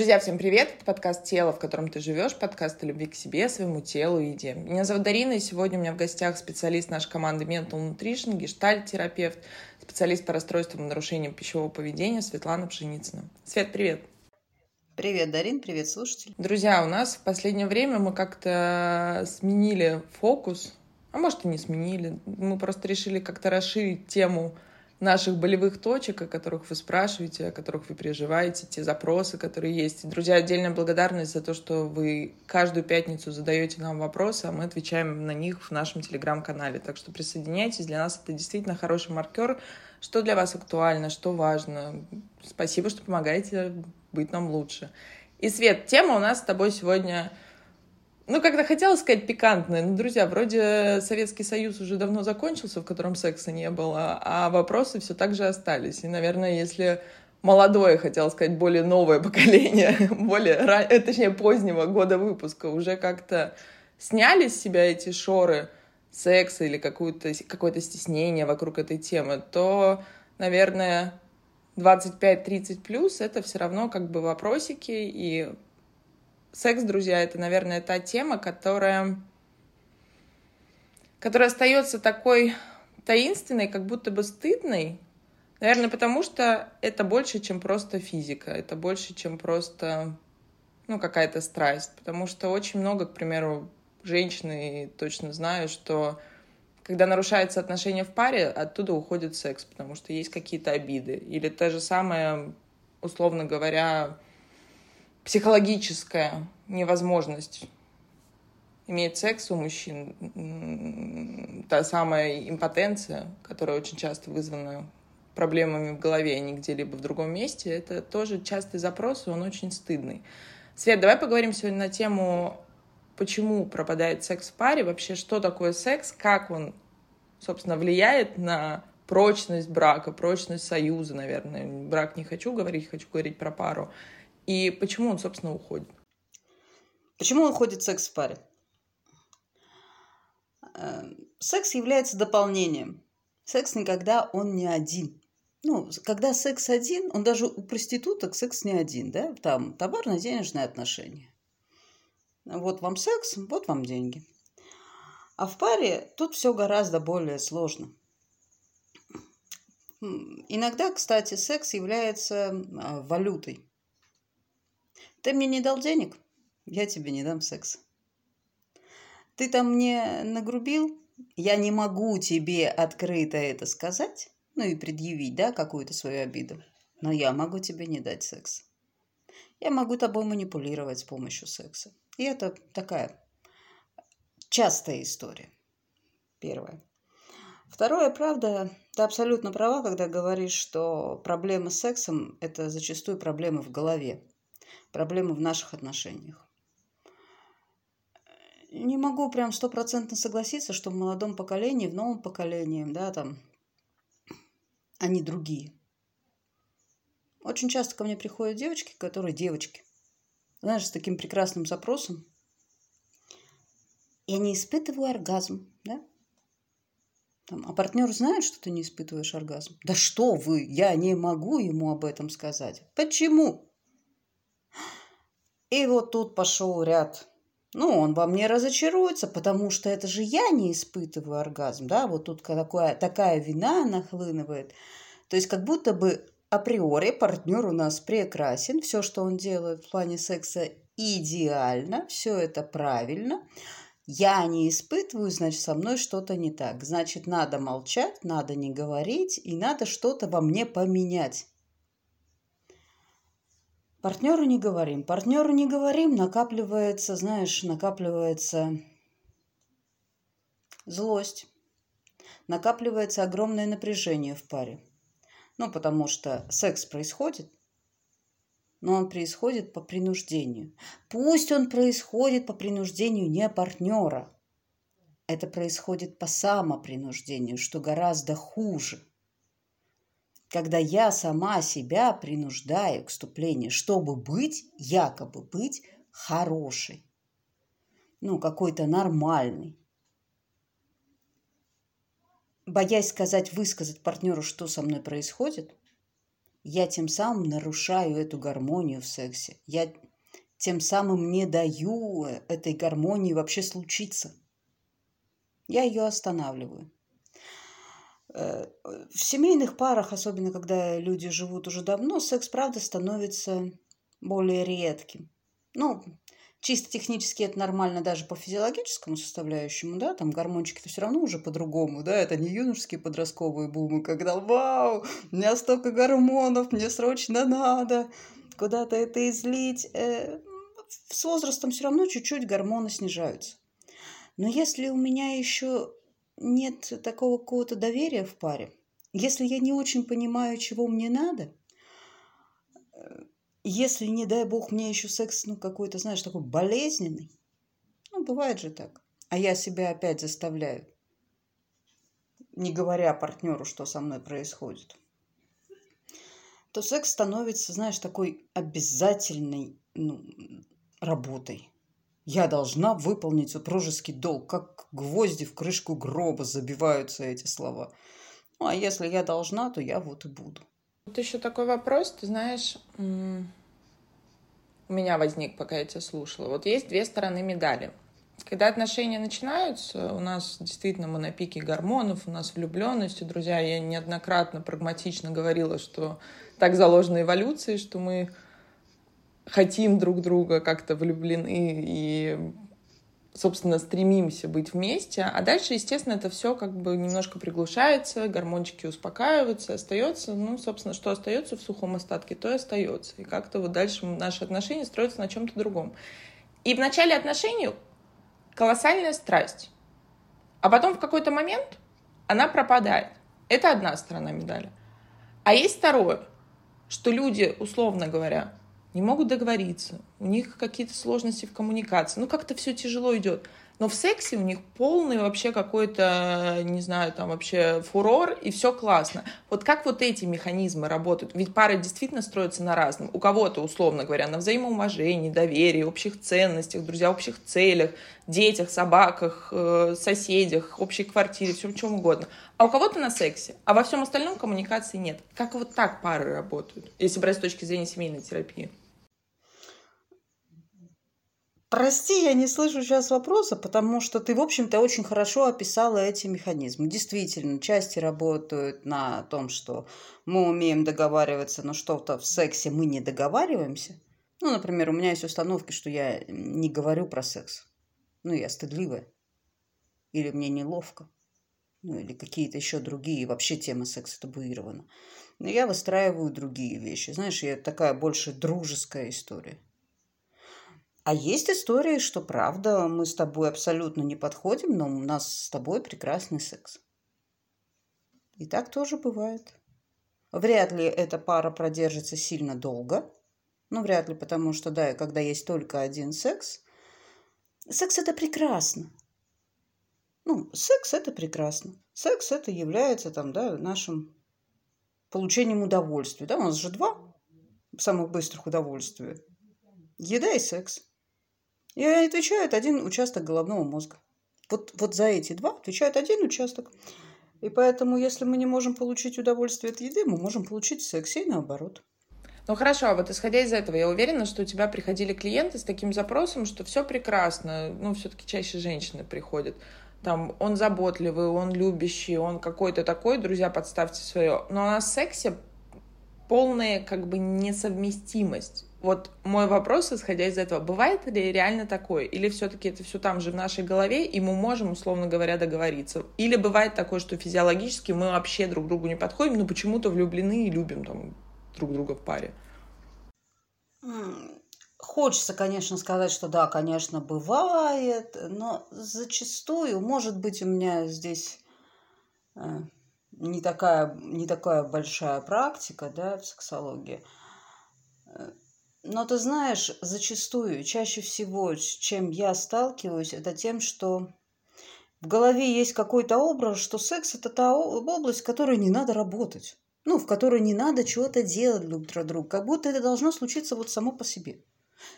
Друзья, всем привет! Это подкаст «Тело, в котором ты живешь», подкаст о любви к себе, своему телу и еде. Меня зовут Дарина, и сегодня у меня в гостях специалист нашей команды Mental Nutrition, гештальт-терапевт, специалист по расстройствам и нарушениям пищевого поведения Светлана Пшеницына. Свет, привет! Привет, Дарин, привет, слушатель. Друзья, у нас в последнее время мы как-то сменили фокус, а может и не сменили, мы просто решили как-то расширить тему наших болевых точек, о которых вы спрашиваете, о которых вы переживаете, те запросы, которые есть. Друзья, отдельная благодарность за то, что вы каждую пятницу задаете нам вопросы, а мы отвечаем на них в нашем телеграм-канале. Так что присоединяйтесь, для нас это действительно хороший маркер, что для вас актуально, что важно. Спасибо, что помогаете быть нам лучше. И, Свет, тема у нас с тобой сегодня ну, когда хотела сказать пикантное, ну, друзья, вроде Советский Союз уже давно закончился, в котором секса не было, а вопросы все так же остались. И, наверное, если молодое, хотела сказать, более новое поколение, более, э, точнее, позднего года выпуска уже как-то сняли с себя эти шоры секса или какое-то какое стеснение вокруг этой темы, то, наверное, 25-30 плюс это все равно как бы вопросики, и секс, друзья, это, наверное, та тема, которая, которая остается такой таинственной, как будто бы стыдной. Наверное, потому что это больше, чем просто физика, это больше, чем просто ну, какая-то страсть. Потому что очень много, к примеру, женщины точно знаю, что когда нарушается отношения в паре, оттуда уходит секс, потому что есть какие-то обиды. Или та же самая, условно говоря, психологическая невозможность иметь секс у мужчин, та самая импотенция, которая очень часто вызвана проблемами в голове, а не где-либо в другом месте, это тоже частый запрос, и он очень стыдный. Свет, давай поговорим сегодня на тему, почему пропадает секс в паре, вообще что такое секс, как он, собственно, влияет на прочность брака, прочность союза, наверное. Брак не хочу говорить, хочу говорить про пару. И почему он, собственно, уходит? Почему уходит секс в паре? Эм, секс является дополнением. Секс никогда он не один. Ну, когда секс один, он даже у проституток секс не один, да? Там товарно-денежные отношения. Вот вам секс, вот вам деньги. А в паре тут все гораздо более сложно. Иногда, кстати, секс является а, валютой. Ты мне не дал денег, я тебе не дам секс. Ты там мне нагрубил, я не могу тебе открыто это сказать, ну и предъявить, да, какую-то свою обиду, но я могу тебе не дать секс. Я могу тобой манипулировать с помощью секса. И это такая частая история. Первое. Второе, правда, ты абсолютно права, когда говоришь, что проблемы с сексом – это зачастую проблемы в голове проблемы в наших отношениях. Не могу прям стопроцентно согласиться, что в молодом поколении, в новом поколении, да, там, они другие. Очень часто ко мне приходят девочки, которые девочки, знаешь, с таким прекрасным запросом. Я не испытываю оргазм, да? Там, а партнер знает, что ты не испытываешь оргазм? Да что вы, я не могу ему об этом сказать. Почему? И вот тут пошел ряд. Ну, он во мне разочаруется, потому что это же я не испытываю оргазм, да, вот тут такая, такая вина нахлынывает. То есть как будто бы априори партнер у нас прекрасен, все, что он делает в плане секса, идеально, все это правильно. Я не испытываю, значит, со мной что-то не так. Значит, надо молчать, надо не говорить, и надо что-то во мне поменять. Партнеру не говорим. Партнеру не говорим, накапливается, знаешь, накапливается злость, накапливается огромное напряжение в паре. Ну, потому что секс происходит, но он происходит по принуждению. Пусть он происходит по принуждению не партнера. Это происходит по самопринуждению, что гораздо хуже когда я сама себя принуждаю к вступлению, чтобы быть, якобы быть хорошей, ну, какой-то нормальный. Боясь сказать, высказать партнеру, что со мной происходит, я тем самым нарушаю эту гармонию в сексе. Я тем самым не даю этой гармонии вообще случиться. Я ее останавливаю. Э, в семейных парах, особенно когда люди живут уже давно, секс, правда, становится более редким. Ну, чисто технически это нормально даже по физиологическому составляющему, да, там гормончики-то все равно уже по-другому, да, это не юношеские подростковые бумы, когда «Вау, у меня столько гормонов, мне срочно надо куда-то это излить». Э, с возрастом все равно чуть-чуть гормоны снижаются. Но если у меня еще нет такого какого-то доверия в паре, если я не очень понимаю, чего мне надо, э, если, не дай бог, мне еще секс, ну, какой-то, знаешь, такой болезненный, ну, бывает же так, а я себя опять заставляю, не говоря партнеру, что со мной происходит, то секс становится, знаешь, такой обязательной ну, работой. Я должна выполнить супружеский долг, как гвозди в крышку гроба забиваются эти слова. Ну, а если я должна, то я вот и буду. Вот еще такой вопрос, ты знаешь, у меня возник, пока я тебя слушала. Вот есть две стороны медали. Когда отношения начинаются, у нас действительно мы на пике гормонов, у нас влюбленность. Друзья, я неоднократно прагматично говорила, что так заложено эволюцией, что мы хотим друг друга, как-то влюблены и собственно, стремимся быть вместе, а дальше, естественно, это все как бы немножко приглушается, гормончики успокаиваются, остается, ну, собственно, что остается в сухом остатке, то и остается. И как-то вот дальше наши отношения строятся на чем-то другом. И в начале отношений колоссальная страсть, а потом в какой-то момент она пропадает. Это одна сторона медали. А есть второе, что люди, условно говоря, не могут договориться, у них какие-то сложности в коммуникации, ну как-то все тяжело идет. Но в сексе у них полный вообще какой-то, не знаю, там вообще фурор, и все классно. Вот как вот эти механизмы работают? Ведь пары действительно строятся на разном. У кого-то, условно говоря, на взаимоуважении, доверии, общих ценностях, друзья, общих целях, детях, собаках, э, соседях, общей квартире, всем чем угодно. А у кого-то на сексе, а во всем остальном коммуникации нет. Как вот так пары работают, если брать с точки зрения семейной терапии? Прости, я не слышу сейчас вопроса, потому что ты, в общем-то, очень хорошо описала эти механизмы. Действительно, части работают на том, что мы умеем договариваться, но что-то в сексе мы не договариваемся. Ну, например, у меня есть установки, что я не говорю про секс. Ну, я стыдливая. Или мне неловко. Ну, или какие-то еще другие вообще темы секса табуированы. Но я выстраиваю другие вещи. Знаешь, я такая больше дружеская история. А есть истории, что правда, мы с тобой абсолютно не подходим, но у нас с тобой прекрасный секс. И так тоже бывает. Вряд ли эта пара продержится сильно долго. Ну, вряд ли, потому что, да, когда есть только один секс, секс это прекрасно. Ну, секс это прекрасно. Секс это является там, да, нашим получением удовольствия. Да, у нас же два самых быстрых удовольствия. Еда и секс. И отвечает один участок головного мозга. Вот, вот за эти два отвечает один участок. И поэтому, если мы не можем получить удовольствие от еды, мы можем получить секс и наоборот. Ну хорошо, а вот исходя из этого, я уверена, что у тебя приходили клиенты с таким запросом, что все прекрасно, ну все-таки чаще женщины приходят. Там он заботливый, он любящий, он какой-то такой, друзья, подставьте свое. Но у нас в сексе полная как бы несовместимость. Вот мой вопрос, исходя из этого, бывает ли реально такое? Или все-таки это все там же в нашей голове, и мы можем, условно говоря, договориться? Или бывает такое, что физиологически мы вообще друг другу не подходим, но почему-то влюблены и любим там друг друга в паре? Хочется, конечно, сказать, что да, конечно, бывает, но зачастую, может быть, у меня здесь э, не такая, не такая большая практика да, в сексологии. Но ты знаешь, зачастую, чаще всего, с чем я сталкиваюсь, это тем, что в голове есть какой-то образ, что секс это та область, в которой не надо работать. Ну, в которой не надо чего-то делать друг для друга. Как будто это должно случиться вот само по себе.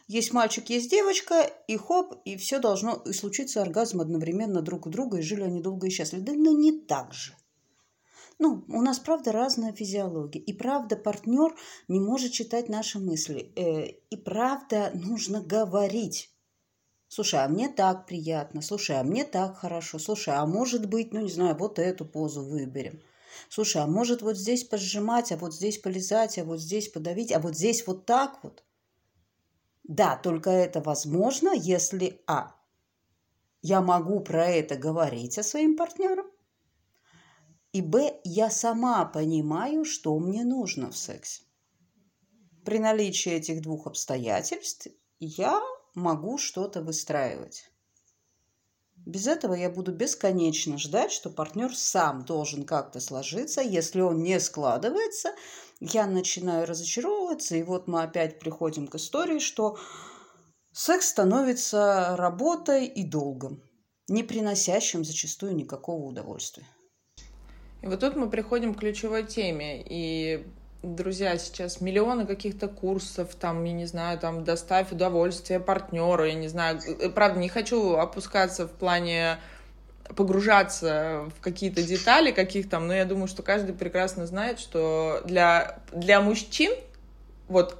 Есть мальчик, есть девочка, и хоп, и все должно и случиться оргазм одновременно друг у друга, и жили они долго и счастливо. Да ну не так же. Ну, у нас, правда, разная физиология. И правда, партнер не может читать наши мысли. Э, и правда, нужно говорить. Слушай, а мне так приятно. Слушай, а мне так хорошо. Слушай, а может быть, ну не знаю, вот эту позу выберем. Слушай, а может вот здесь пожимать, а вот здесь полезать, а вот здесь подавить, а вот здесь вот так вот. Да, только это возможно, если А. Я могу про это говорить со своим партнером. И Б. Я сама понимаю, что мне нужно в сексе. При наличии этих двух обстоятельств я могу что-то выстраивать. Без этого я буду бесконечно ждать, что партнер сам должен как-то сложиться. Если он не складывается, я начинаю разочаровываться, и вот мы опять приходим к истории, что секс становится работой и долгом, не приносящим зачастую никакого удовольствия. И вот тут мы приходим к ключевой теме. И, друзья, сейчас миллионы каких-то курсов, там, я не знаю, там, доставь удовольствие партнеру, я не знаю. Э, правда, не хочу опускаться в плане погружаться в какие-то детали каких там, но я думаю, что каждый прекрасно знает, что для, для мужчин вот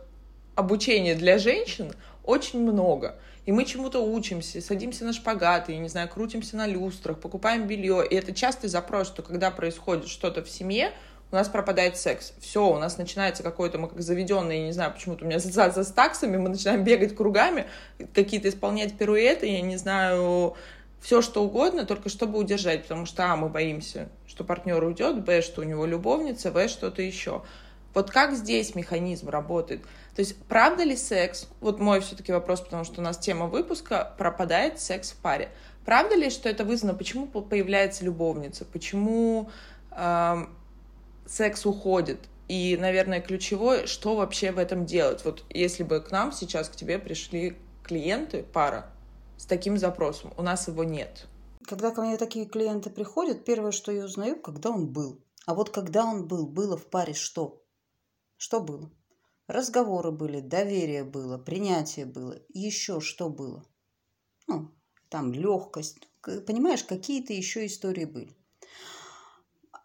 обучение для женщин очень много. И мы чему-то учимся, садимся на шпагаты, я не знаю, крутимся на люстрах, покупаем белье. И это частый запрос, что когда происходит что-то в семье, у нас пропадает секс. Все, у нас начинается какой-то, мы как заведенные, я не знаю, почему-то у меня ассоциация с таксами, мы начинаем бегать кругами, какие-то исполнять пируэты, я не знаю, все что угодно, только чтобы удержать, потому что, а, мы боимся, что партнер уйдет, б, что у него любовница, в, что-то еще. Вот как здесь механизм работает? То есть правда ли секс, вот мой все-таки вопрос, потому что у нас тема выпуска, пропадает секс в паре. Правда ли, что это вызвано, почему появляется любовница, почему э, секс уходит? И, наверное, ключевое, что вообще в этом делать? Вот если бы к нам сейчас, к тебе пришли клиенты, пара, с таким запросом. У нас его нет. Когда ко мне такие клиенты приходят, первое, что я узнаю, когда он был. А вот когда он был, было в паре что? Что было? Разговоры были, доверие было, принятие было, еще что было? Ну, там легкость. Понимаешь, какие-то еще истории были.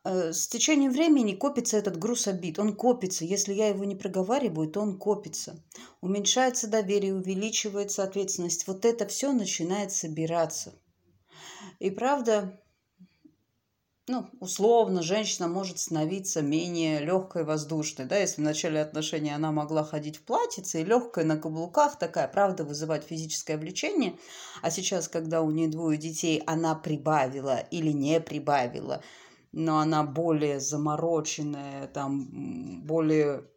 Э, с течением времени копится этот груз обид. Он копится. Если я его не проговариваю, то он копится. Уменьшается доверие, увеличивается ответственность. Вот это все начинает собираться. И правда, ну, условно, женщина может становиться менее легкой, воздушной. Да? Если в начале отношений она могла ходить в платьице и легкая на каблуках, такая, правда, вызывать физическое влечение. А сейчас, когда у нее двое детей, она прибавила или не прибавила – но она более замороченная, там, более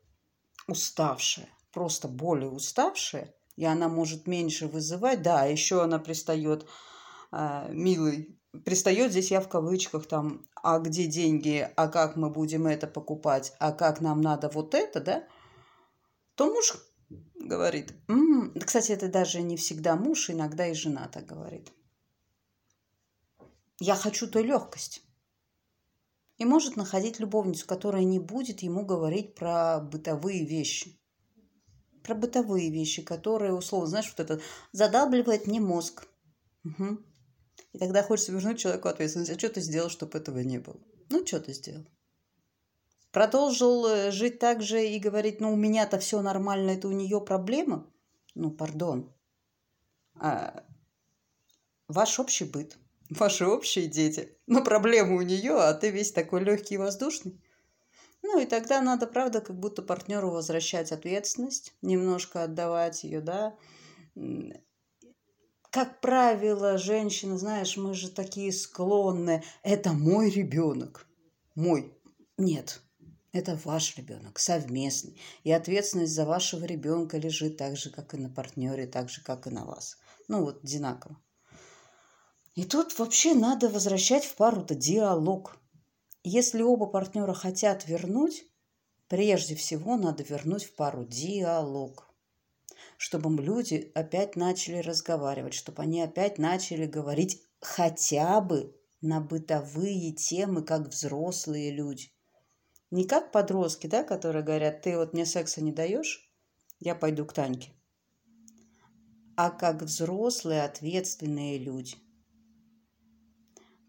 уставшая, просто более уставшая, и она может меньше вызывать. Да, еще она пристает, э, милый, пристает здесь я в кавычках, там, а где деньги, а как мы будем это покупать, а как нам надо вот это, да, то муж говорит. М-м". Кстати, это даже не всегда муж, иногда и жена так говорит. Я хочу той легкости и может находить любовницу, которая не будет ему говорить про бытовые вещи. Про бытовые вещи, которые, условно, знаешь, вот это задалбливает мне мозг. Угу. И тогда хочется вернуть человеку ответственность. А что ты сделал, чтобы этого не было? Ну, что ты сделал? Продолжил э, жить так же и говорить, ну, у меня-то все нормально, это у нее проблема? Ну, пардон. А, ваш общий быт – ваши общие дети. Но проблема у нее, а ты весь такой легкий и воздушный. Ну и тогда надо, правда, как будто партнеру возвращать ответственность, немножко отдавать ее, да. Как правило, женщины, знаешь, мы же такие склонны. Это мой ребенок. Мой. Нет, это ваш ребенок, совместный. И ответственность за вашего ребенка лежит так же, как и на партнере, так же, как и на вас. Ну вот, одинаково. И тут вообще надо возвращать в пару-то диалог. Если оба партнера хотят вернуть, прежде всего надо вернуть в пару диалог. Чтобы люди опять начали разговаривать, чтобы они опять начали говорить хотя бы на бытовые темы, как взрослые люди. Не как подростки, да, которые говорят, ты вот мне секса не даешь, я пойду к Таньке. А как взрослые, ответственные люди –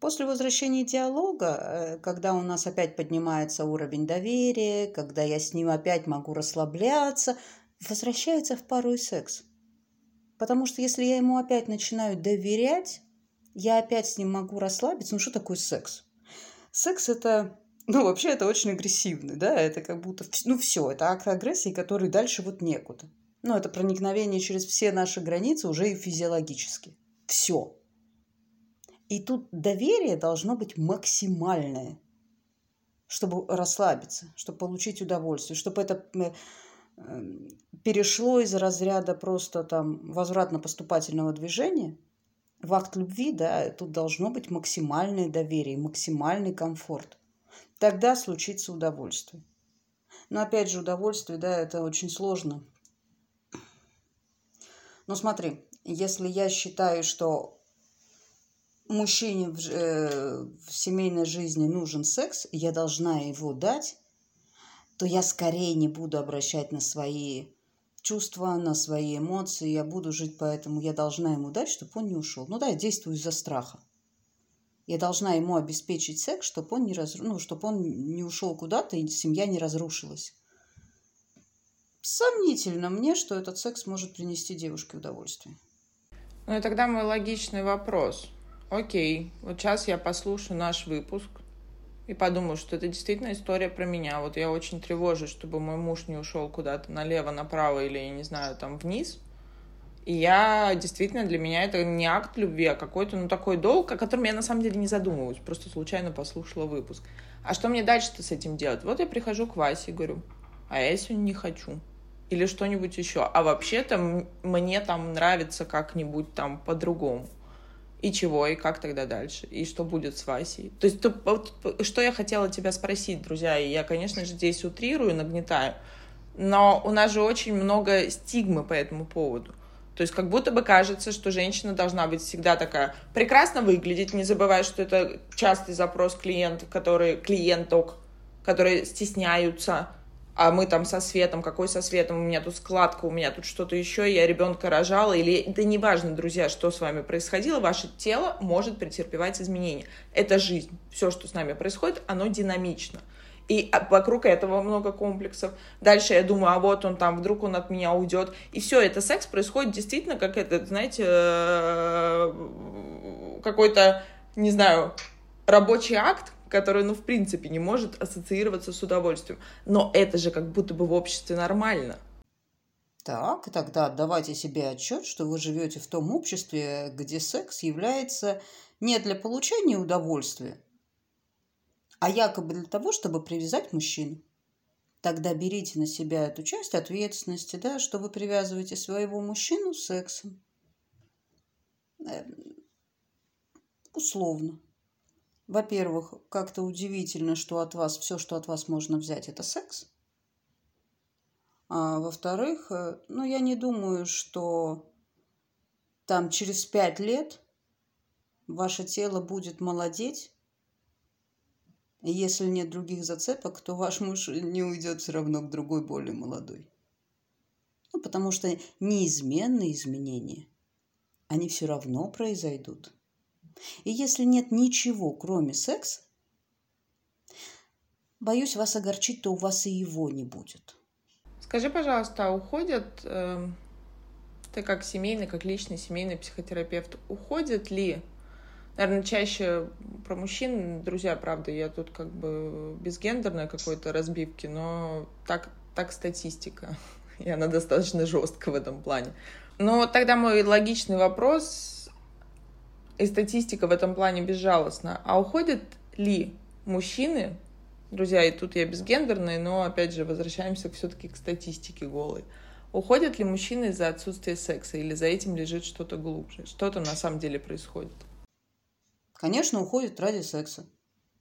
После возвращения диалога, э, когда у нас опять поднимается уровень доверия, когда я с ним опять могу расслабляться, возвращается в пару и секс. Потому что если я ему опять начинаю доверять, я опять с ним могу расслабиться. Ну, что такое секс? Секс – это, ну, вообще это очень агрессивный, да, это как будто, ну, все, это акт агрессии, который дальше вот некуда. Ну, это проникновение через все наши границы уже и физиологически. Все. И тут доверие должно быть максимальное, чтобы расслабиться, чтобы получить удовольствие, чтобы это э, перешло из разряда просто там возвратно-поступательного движения в акт любви, да, тут должно быть максимальное доверие, максимальный комфорт. Тогда случится удовольствие. Но опять же, удовольствие, да, это очень сложно. Но смотри, если я считаю, что мужчине в, э, в семейной жизни нужен секс, я должна его дать, то я скорее не буду обращать на свои чувства, на свои эмоции, я буду жить поэтому, я должна ему дать, чтобы он не ушел. Ну да, я действую из-за страха. Я должна ему обеспечить секс, чтобы он не, раз... ну, чтобы он не ушел куда-то и семья не разрушилась. Сомнительно мне, что этот секс может принести девушке удовольствие. Ну и тогда мой логичный вопрос – окей, вот сейчас я послушаю наш выпуск и подумаю, что это действительно история про меня. Вот я очень тревожусь, чтобы мой муж не ушел куда-то налево, направо или, я не знаю, там вниз. И я действительно для меня это не акт любви, а какой-то, ну, такой долг, о котором я на самом деле не задумываюсь, просто случайно послушала выпуск. А что мне дальше-то с этим делать? Вот я прихожу к Васе и говорю, а я сегодня не хочу. Или что-нибудь еще. А вообще-то мне там нравится как-нибудь там по-другому и чего, и как тогда дальше, и что будет с Васей. То есть, то, что я хотела тебя спросить, друзья, и я, конечно же, здесь утрирую, нагнетаю, но у нас же очень много стигмы по этому поводу. То есть как будто бы кажется, что женщина должна быть всегда такая прекрасно выглядеть, не забывая, что это частый запрос клиентов, которые, клиенток, которые стесняются, а мы там со светом, какой со светом, у меня тут складка, у меня тут что-то еще, я ребенка рожала, или да неважно, друзья, что с вами происходило, ваше тело может претерпевать изменения. Это жизнь. Все, что с нами происходит, оно динамично. И вокруг этого много комплексов. Дальше я думаю, а вот он там, вдруг он от меня уйдет. И все, это секс происходит действительно как это, знаете, э, какой-то, не знаю, рабочий акт, который, ну, в принципе, не может ассоциироваться с удовольствием. Но это же как будто бы в обществе нормально. Так, тогда отдавайте себе отчет, что вы живете в том обществе, где секс является не для получения удовольствия, а якобы для того, чтобы привязать мужчину. Тогда берите на себя эту часть ответственности, да, что вы привязываете своего мужчину сексом. Эм, условно. Во-первых, как-то удивительно, что от вас все, что от вас можно взять, это секс. А во-вторых, э, ну, я не думаю, что там через пять лет ваше тело будет молодеть. Если нет других зацепок, то ваш муж не уйдет все равно к другой, более молодой. Ну, потому что неизменные изменения, они все равно произойдут. И если нет ничего, кроме секса, боюсь вас огорчить, то у вас и его не будет. Скажи, пожалуйста, а уходят, э, ты как семейный, как личный семейный психотерапевт, уходят ли, наверное, чаще про мужчин, друзья, правда, я тут как бы без гендерной какой-то разбивки, но так, так статистика, и она достаточно жесткая в этом плане. Но тогда мой логичный вопрос, и статистика в этом плане безжалостна. А уходят ли мужчины, друзья, и тут я безгендерный, но опять же возвращаемся все-таки к статистике голой. Уходят ли мужчины из-за отсутствия секса или за этим лежит что-то глубже? Что-то на самом деле происходит? Конечно, уходят ради секса.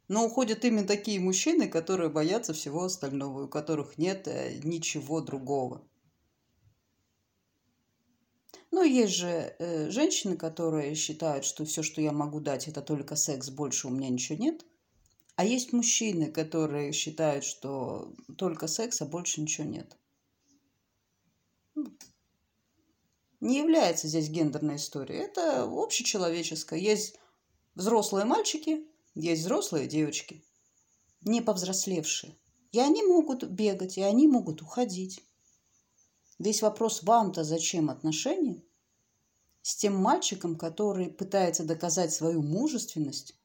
Но уходят именно такие мужчины, которые боятся всего остального, у которых нет э, ничего другого. Ну, есть же э, женщины, которые считают, что все, что я могу дать, это только секс, больше у меня ничего нет. А есть мужчины, которые считают, что только секс, а больше ничего нет. Не является здесь гендерной историей. Это общечеловеческое. Есть взрослые мальчики, есть взрослые девочки, не повзрослевшие. И они могут бегать, и они могут уходить. Весь вопрос вам-то зачем отношения с тем мальчиком, который пытается доказать свою мужественность,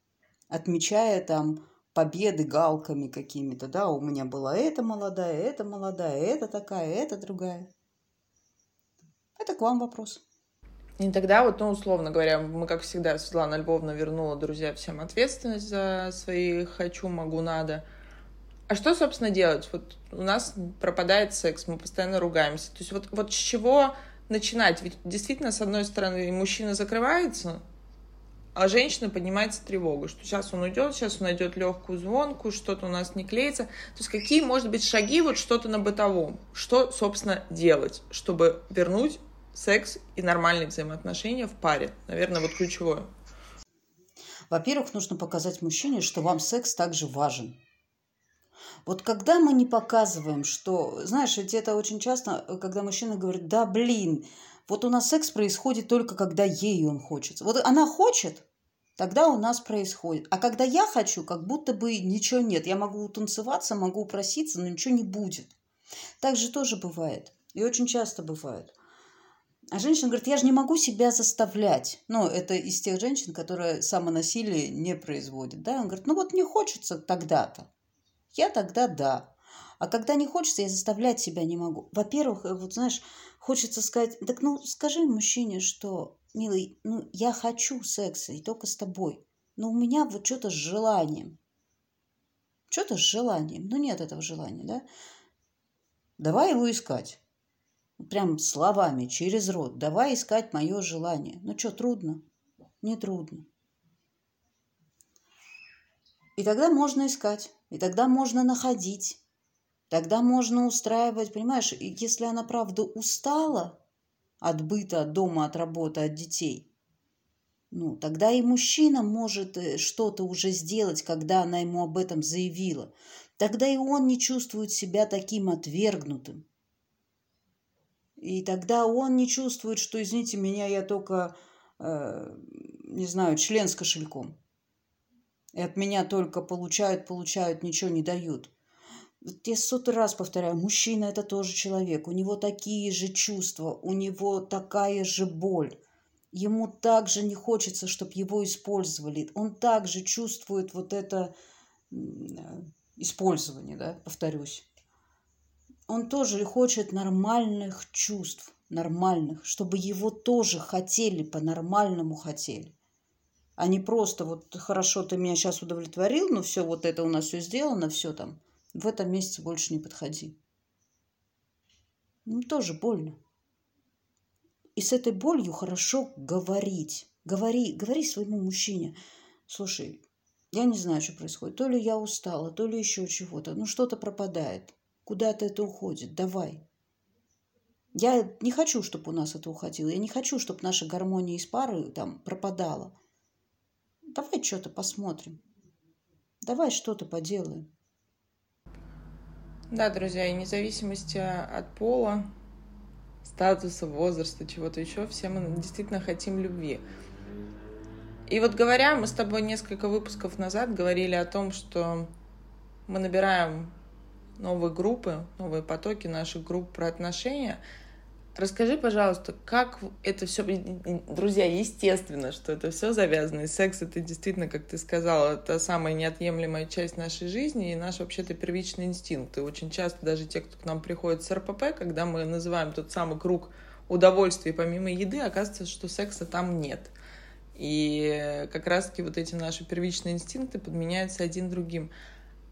отмечая там победы галками какими-то, да, у меня была эта молодая, эта молодая, эта такая, эта другая. Это к вам вопрос. И тогда вот, ну, условно говоря, мы, как всегда, Светлана Львовна вернула, друзья, всем ответственность за свои «хочу», «могу», «надо». А что, собственно, делать? Вот у нас пропадает секс, мы постоянно ругаемся. То есть вот, вот с чего начинать? Ведь действительно, с одной стороны, мужчина закрывается, а женщина поднимается тревога, что сейчас он уйдет, сейчас он найдет легкую звонку, что-то у нас не клеится. То есть какие, может быть, шаги, вот что-то на бытовом? Что, собственно, делать, чтобы вернуть секс и нормальные взаимоотношения в паре? Наверное, вот ключевое. Во-первых, нужно показать мужчине, что вам секс также важен. Вот когда мы не показываем, что, знаешь, это очень часто, э, когда мужчина говорит, да блин, вот у нас секс происходит только когда ей он хочет. Вот она хочет, тогда у нас происходит. А когда я хочу, как будто бы ничего нет. Я могу танцеваться, могу проситься, но ничего не будет. Так же тоже бывает. И очень часто бывает. А женщина говорит, я же не могу себя заставлять. Ну, это из тех женщин, которые самонасилие не производят. Да? Он говорит, ну вот мне хочется тогда-то. Я тогда да. А когда не хочется, я заставлять себя не могу. Во-первых, э, вот знаешь, хочется сказать, так ну скажи мужчине, что, милый, ну я хочу секса и только с тобой. Но у меня вот что-то с желанием. Что-то с желанием. Ну нет этого желания, да? Давай его искать. Прям словами, через рот. Давай искать мое желание. Ну что, трудно? Не трудно. И тогда можно искать. И тогда можно находить. Тогда можно устраивать, понимаешь, если она правда устала от быта, от дома, от работы, от детей, ну, тогда и мужчина может э, что-то уже сделать, когда она ему об этом заявила. Тогда и он не чувствует себя таким отвергнутым. И тогда он не чувствует, что, извините меня, я только, э, не знаю, член с кошельком. И от меня только получают, получают, ничего не дают. Я сотый раз повторяю, мужчина это тоже человек. У него такие же чувства, у него такая же боль. Ему также не хочется, чтобы его использовали. Он также чувствует вот это использование, да, повторюсь. Он тоже хочет нормальных чувств, нормальных, чтобы его тоже хотели, по-нормальному хотели а не просто вот хорошо, ты меня сейчас удовлетворил, но все, вот это у нас все сделано, все там. В этом месяце больше не подходи. Ну, тоже больно. И с этой болью хорошо говорить. Говори, говори своему мужчине. Слушай, я не знаю, что происходит. То ли я устала, то ли еще чего-то. Ну, что-то пропадает. Куда-то это уходит. Давай. Я не хочу, чтобы у нас это уходило. Я не хочу, чтобы наша гармония из пары там пропадала давай что-то посмотрим. Давай что-то поделаем. Да, друзья, и вне зависимости от пола, статуса, возраста, чего-то еще, все мы действительно хотим любви. И вот говоря, мы с тобой несколько выпусков назад говорили о том, что мы набираем новые группы, новые потоки наших групп про отношения – Расскажи, пожалуйста, как это все... Друзья, естественно, что это все завязано. И секс — это действительно, как ты сказала, это самая неотъемлемая часть нашей жизни и наш вообще-то первичный инстинкт. И очень часто даже те, кто к нам приходит с РПП, когда мы называем тот самый круг удовольствия помимо еды, оказывается, что секса там нет. И как раз-таки вот эти наши первичные инстинкты подменяются один другим.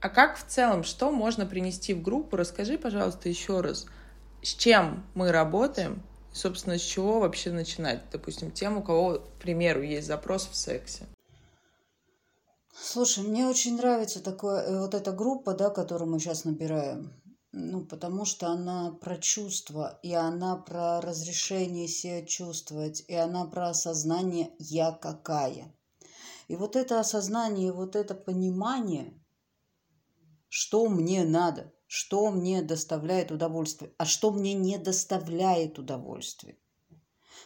А как в целом, что можно принести в группу? Расскажи, пожалуйста, еще раз — с чем мы работаем, собственно, с чего вообще начинать, допустим, тем, у кого, к примеру, есть запрос в сексе. Слушай, мне очень нравится такое, э, вот эта группа, да, которую мы сейчас набираем. Ну, потому что она про чувства, и она про разрешение себя чувствовать, и она про осознание «я какая». И вот это осознание, вот это понимание, что мне надо, что мне доставляет удовольствие, а что мне не доставляет удовольствия.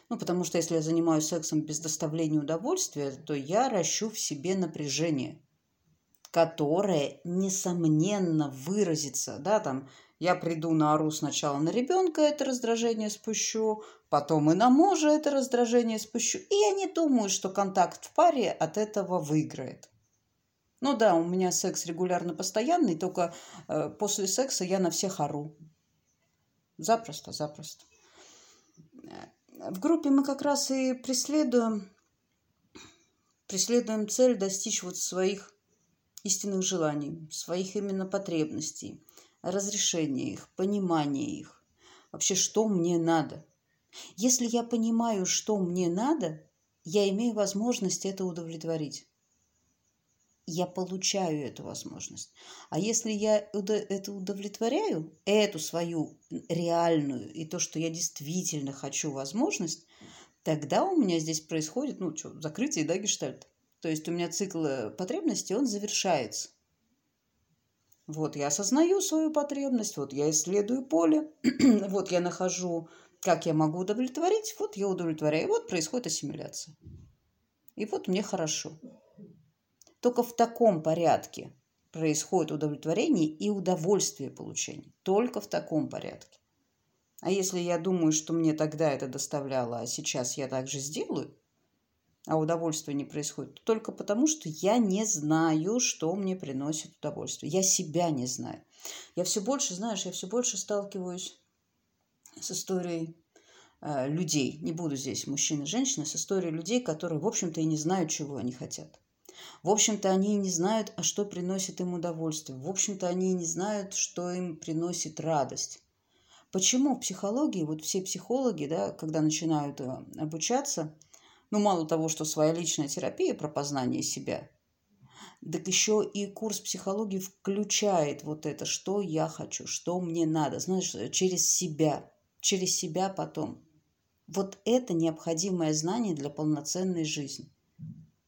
Ну, потому что если я занимаюсь сексом без доставления удовольствия, то я ращу в себе напряжение, которое, несомненно, выразится, да, там, я приду на ору сначала на ребенка это раздражение спущу, потом и на мужа это раздражение спущу. И я не думаю, что контакт в паре от этого выиграет. Ну да, у меня секс регулярно постоянный, только э, после секса я на всех ору. Запросто, запросто. Э, в группе мы как раз и преследуем, преследуем цель достичь вот своих истинных желаний, своих именно потребностей, разрешения их, понимания их. Вообще, что мне надо. Если я понимаю, что мне надо, я имею возможность это удовлетворить я получаю эту возможность. А если я это удовлетворяю, эту свою реальную и то, что я действительно хочу возможность, тогда у меня здесь происходит, ну, что, закрытие, да, гештальт. То есть у меня цикл э, потребностей, он завершается. Вот я осознаю свою потребность, вот я исследую поле, вот я нахожу, как я могу удовлетворить, вот я удовлетворяю, вот происходит ассимиляция. И вот мне хорошо. Только в таком порядке происходит удовлетворение и удовольствие получения. Только в таком порядке. А если я думаю, что мне тогда это доставляло, а сейчас я так же сделаю, а удовольствие не происходит, то только потому, что я не знаю, что мне приносит удовольствие. Я себя не знаю. Я все больше, знаешь, я все больше сталкиваюсь с историей э, людей, не буду здесь мужчин и женщин, с историей людей, которые, в общем-то, и не знают, чего они хотят. В общем-то, они не знают, а что приносит им удовольствие. В общем-то, они не знают, что им приносит радость. Почему в психологии, вот все психологи, да, когда начинают э, обучаться, ну, мало того, что своя личная терапия про познание себя, так еще и курс психологии включает вот это, что я хочу, что мне надо, знаешь, через себя, через себя потом. Вот это необходимое знание для полноценной жизни.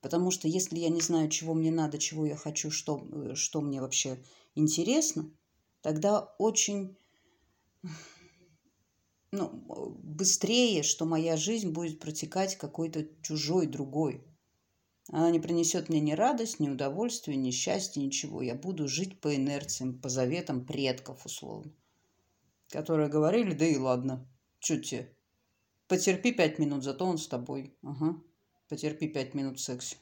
Потому что если я не знаю, чего мне надо, чего я хочу, что, э, что мне вообще интересно, тогда очень ну, быстрее, что моя жизнь будет протекать какой-то чужой, другой. Она не принесет мне ни радость, ни удовольствие, ни счастье, ничего. Я буду жить по инерциям, по заветам предков, условно. Которые говорили, да и ладно, что тебе, потерпи пять минут, зато он с тобой. Ага. Потерпи пять минут в сексе.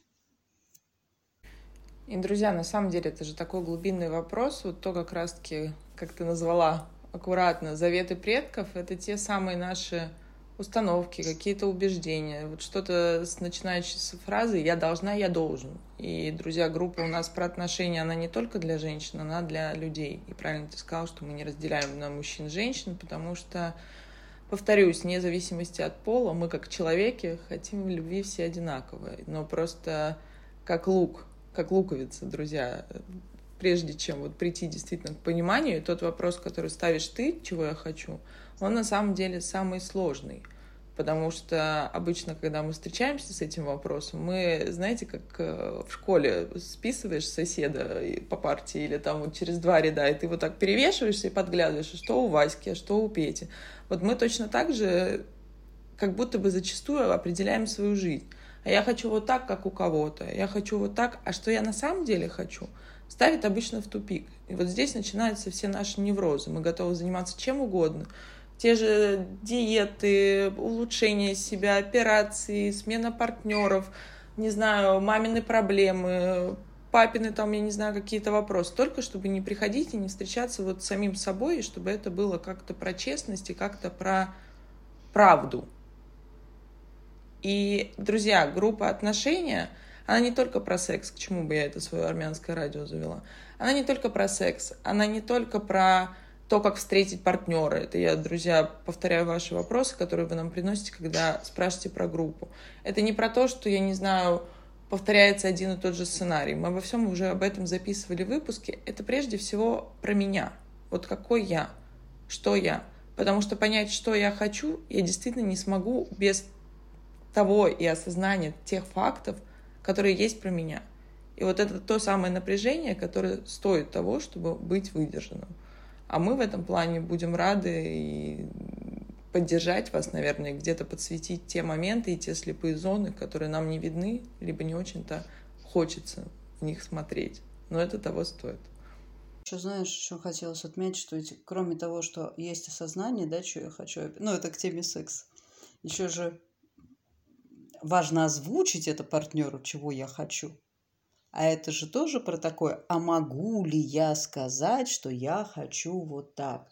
И, друзья, на самом деле это же такой глубинный вопрос. Вот то как раз-таки, как ты назвала аккуратно, заветы предков — это те самые наши установки, какие-то убеждения. Вот что-то с начинающей с фразы «я должна, я должен». И, друзья, группа у нас про отношения, она не только для женщин, она для людей. И правильно ты сказал, что мы не разделяем на мужчин и женщин, потому что Повторюсь, вне зависимости от пола, мы как человеки хотим любви все одинаковые, но просто как лук, как луковица, друзья, прежде чем вот прийти действительно к пониманию, тот вопрос, который ставишь ты, чего я хочу, он на самом деле самый сложный – потому что обычно, когда мы встречаемся с этим вопросом, мы, знаете, как э, в школе списываешь соседа по партии или там вот через два ряда, и ты вот так перевешиваешься и подглядываешь, что у Васьки, а что у Пети. Вот мы точно так же как будто бы зачастую определяем свою жизнь. А я хочу вот так, как у кого-то. Я хочу вот так. А что я на самом деле хочу, ставит обычно в тупик. И вот здесь начинаются все наши неврозы. Мы готовы заниматься чем угодно те же диеты, улучшение себя, операции, смена партнеров, не знаю, мамины проблемы, папины там, я не знаю, какие-то вопросы. Только чтобы не приходить и не встречаться вот с самим собой, и чтобы это было как-то про честность и как-то про правду. И, друзья, группа отношения, она не только про секс, к чему бы я это свое армянское радио завела. Она не только про секс, она не только про то, как встретить партнера. Это я, друзья, повторяю ваши вопросы, которые вы нам приносите, когда спрашиваете про группу. Это не про то, что, я не знаю, повторяется один и тот же сценарий. Мы обо всем уже об этом записывали выпуски. Это прежде всего про меня. Вот какой я, что я. Потому что понять, что я хочу, я действительно не смогу без того и осознания тех фактов, которые есть про меня. И вот это то самое напряжение, которое стоит того, чтобы быть выдержанным. А мы в этом плане будем рады и поддержать вас, наверное, где-то подсветить те моменты и те слепые зоны, которые нам не видны, либо не очень-то хочется в них смотреть. Но это того стоит. Еще знаешь, еще хотелось отметить, что эти, кроме того, что есть осознание, да, что я хочу, ну, это к теме секса, еще же важно озвучить это партнеру, чего я хочу. А это же тоже про такое, а могу ли я сказать, что я хочу вот так?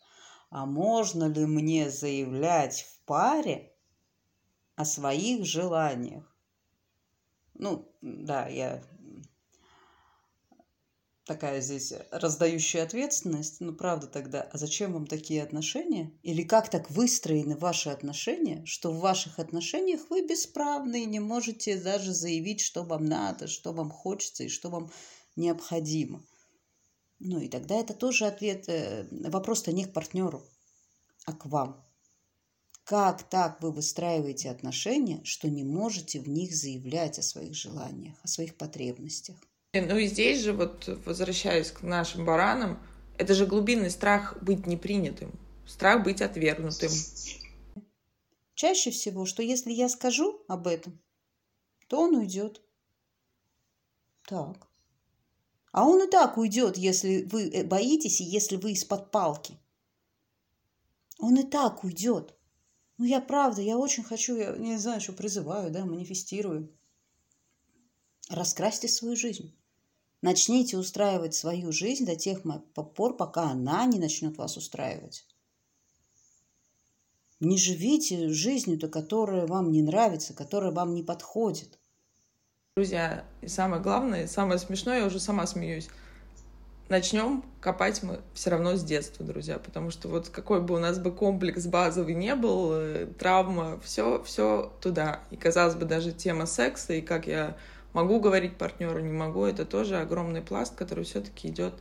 А можно ли мне заявлять в паре о своих желаниях? Ну, да, я такая здесь раздающая ответственность. Ну, правда тогда, а зачем вам такие отношения? Или как так выстроены ваши отношения, что в ваших отношениях вы бесправны и не можете даже заявить, что вам надо, что вам хочется и что вам необходимо? Ну и тогда это тоже ответ, э, вопрос-то не к партнеру, а к вам. Как так вы выстраиваете отношения, что не можете в них заявлять о своих желаниях, о своих потребностях? Ну и здесь же, вот возвращаясь к нашим баранам, это же глубинный страх быть непринятым, страх быть отвергнутым. Чаще всего, что если я скажу об этом, то он уйдет. Так. А он и так уйдет, если вы э, боитесь и если вы из-под палки. Он и так уйдет. Ну, я правда, я очень хочу, я не знаю, что призываю, да, манифестирую. Раскрасьте свою жизнь. Начните устраивать свою жизнь до тех пор, пока она не начнет вас устраивать. Не живите жизнью-то, которая вам не нравится, которая вам не подходит. Друзья, и самое главное, самое смешное, я уже сама смеюсь. Начнем копать мы все равно с детства, друзья, потому что вот какой бы у нас бы комплекс базовый не был, э, травма, все, все туда. И казалось бы даже тема секса и как я могу говорить партнеру, не могу, это тоже огромный пласт, который все-таки идет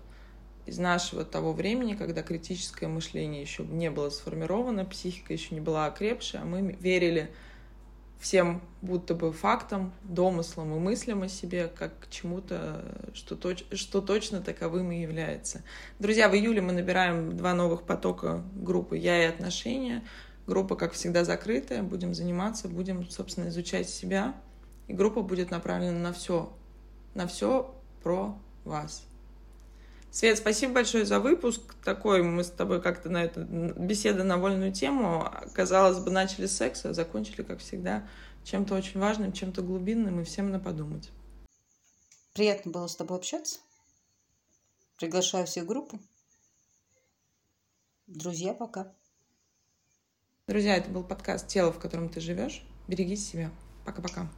из нашего того времени, когда критическое мышление еще не было сформировано, психика еще не была окрепшая, а мы верили всем будто бы фактам, домыслам и мыслям о себе, как к чему-то, что, точ что точно таковым и является. Друзья, в июле мы набираем два новых потока группы «Я и отношения». Группа, как всегда, закрытая. Будем заниматься, будем, собственно, изучать себя, и группа будет направлена на все, на все про вас. Свет, спасибо большое за выпуск. Такой мы с тобой как-то на эту беседу на вольную тему. Казалось бы, начали с секса, закончили, как всегда, чем-то очень важным, чем-то глубинным и всем на подумать. Приятно было с тобой общаться. Приглашаю всех в группу. Друзья, пока. Друзья, это был подкаст «Тело, в котором ты живешь». Береги себя. Пока-пока.